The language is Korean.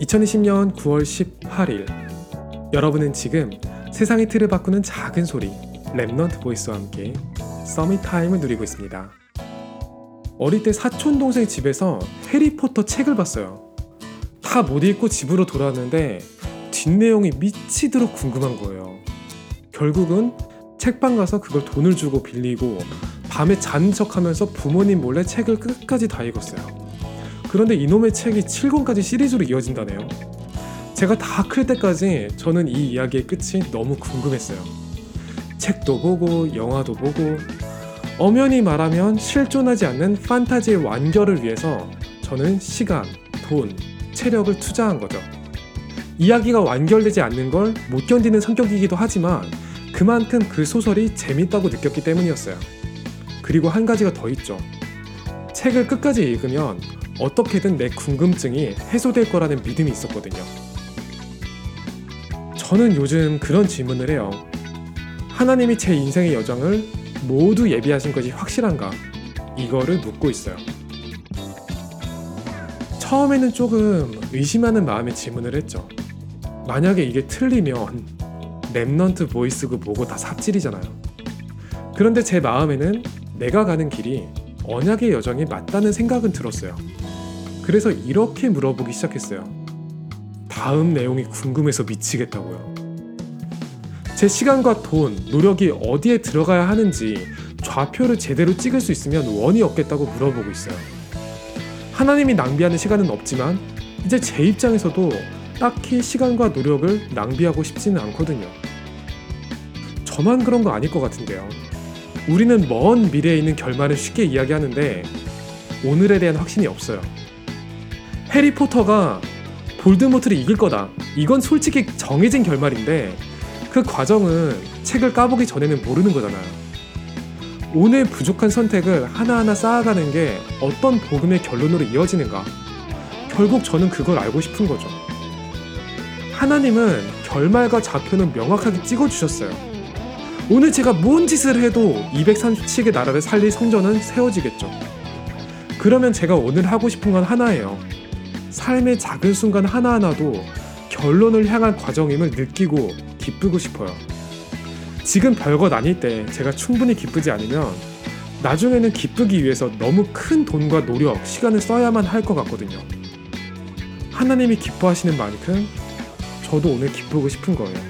2020년 9월 18일 여러분은 지금 세상의 틀을 바꾸는 작은 소리 Remnant Voice와 함께 Summit Time을 누리고 있습니다. 어릴 때 사촌 동생 집에서 해리포터 책을 봤어요. 다 못 읽고 집으로 돌아왔는데 뒷내용이 미치도록 궁금한 거예요. 결국은 책방 가서 그걸 돈을 주고 빌리고 밤에 자는 척하면서 부모님 몰래 책을 끝까지 다 읽었어요. 그런데 이놈의 책이 7권까지 시리즈로 이어진다네요. 제가 다 클 때까지 저는 이 이야기의 끝이 너무 궁금했어요. 책도 보고 영화도 보고 엄연히 말하면 실존하지 않는 판타지의 완결을 위해서 저는 시간, 돈, 체력을 투자한 거죠. 이야기가 완결되지 않는 걸 못 견디는 성격이기도 하지만 그만큼 그 소설이 재밌다고 느꼈기 때문이었어요. 그리고 한 가지가 더 있죠. 책을 끝까지 읽으면 어떻게든 내 궁금증이 해소될 거라는 믿음이 있었거든요. 저는 요즘 그런 질문을 해요. 하나님이 제 인생의 여정을 모두 예비하신 것이 확실한가? 이거를 묻고 있어요. 처음에는 조금 의심하는 마음의 질문을 했죠. 만약에 이게 틀리면 Remnant Voice고 뭐고 다 삽질이잖아요. 그런데 제 마음에는 내가 가는 길이 언약의 여정이 맞다는 생각은 들었어요. 그래서 이렇게 물어보기 시작했어요. 다음 내용이 궁금해서 미치겠다고요. 제 시간과 돈, 노력이 어디에 들어가야 하는지 좌표를 제대로 찍을 수 있으면 원이 없겠다고 물어보고 있어요. 하나님이 낭비하는 시간은 없지만 이제 제 입장에서도 딱히 시간과 노력을 낭비하고 싶지는 않거든요. 저만 그런 거 아닐 것 같은데요. 우리는 먼 미래에 있는 결말을 쉽게 이야기하는데 오늘에 대한 확신이 없어요. 해리포터가 볼드모트를 이길 거다. 이건 솔직히 정해진 결말인데 그 과정은 책을 까보기 전에는 모르는 거잖아요. 오늘 부족한 선택을 하나하나 쌓아가는 게 어떤 복음의 결론으로 이어지는가? 결국 저는 그걸 알고 싶은 거죠. 하나님은 결말과 좌표는 명확하게 찍어주셨어요. 오늘 제가 뭔 짓을 해도 237개 나라를 살릴 성전은 세워지겠죠. 그러면 제가 오늘 하고 싶은 건 하나예요. 삶의 작은 순간 하나하나도 결론을 향한 과정임을 느끼고 기쁘고 싶어요. 지금 별것 아닐 때 제가 충분히 기쁘지 않으면 나중에는 기쁘기 위해서 너무 큰 돈과 노력, 시간을 써야만 할 것 같거든요. 하나님이 기뻐하시는 만큼 저도 오늘 기쁘고 싶은 거예요.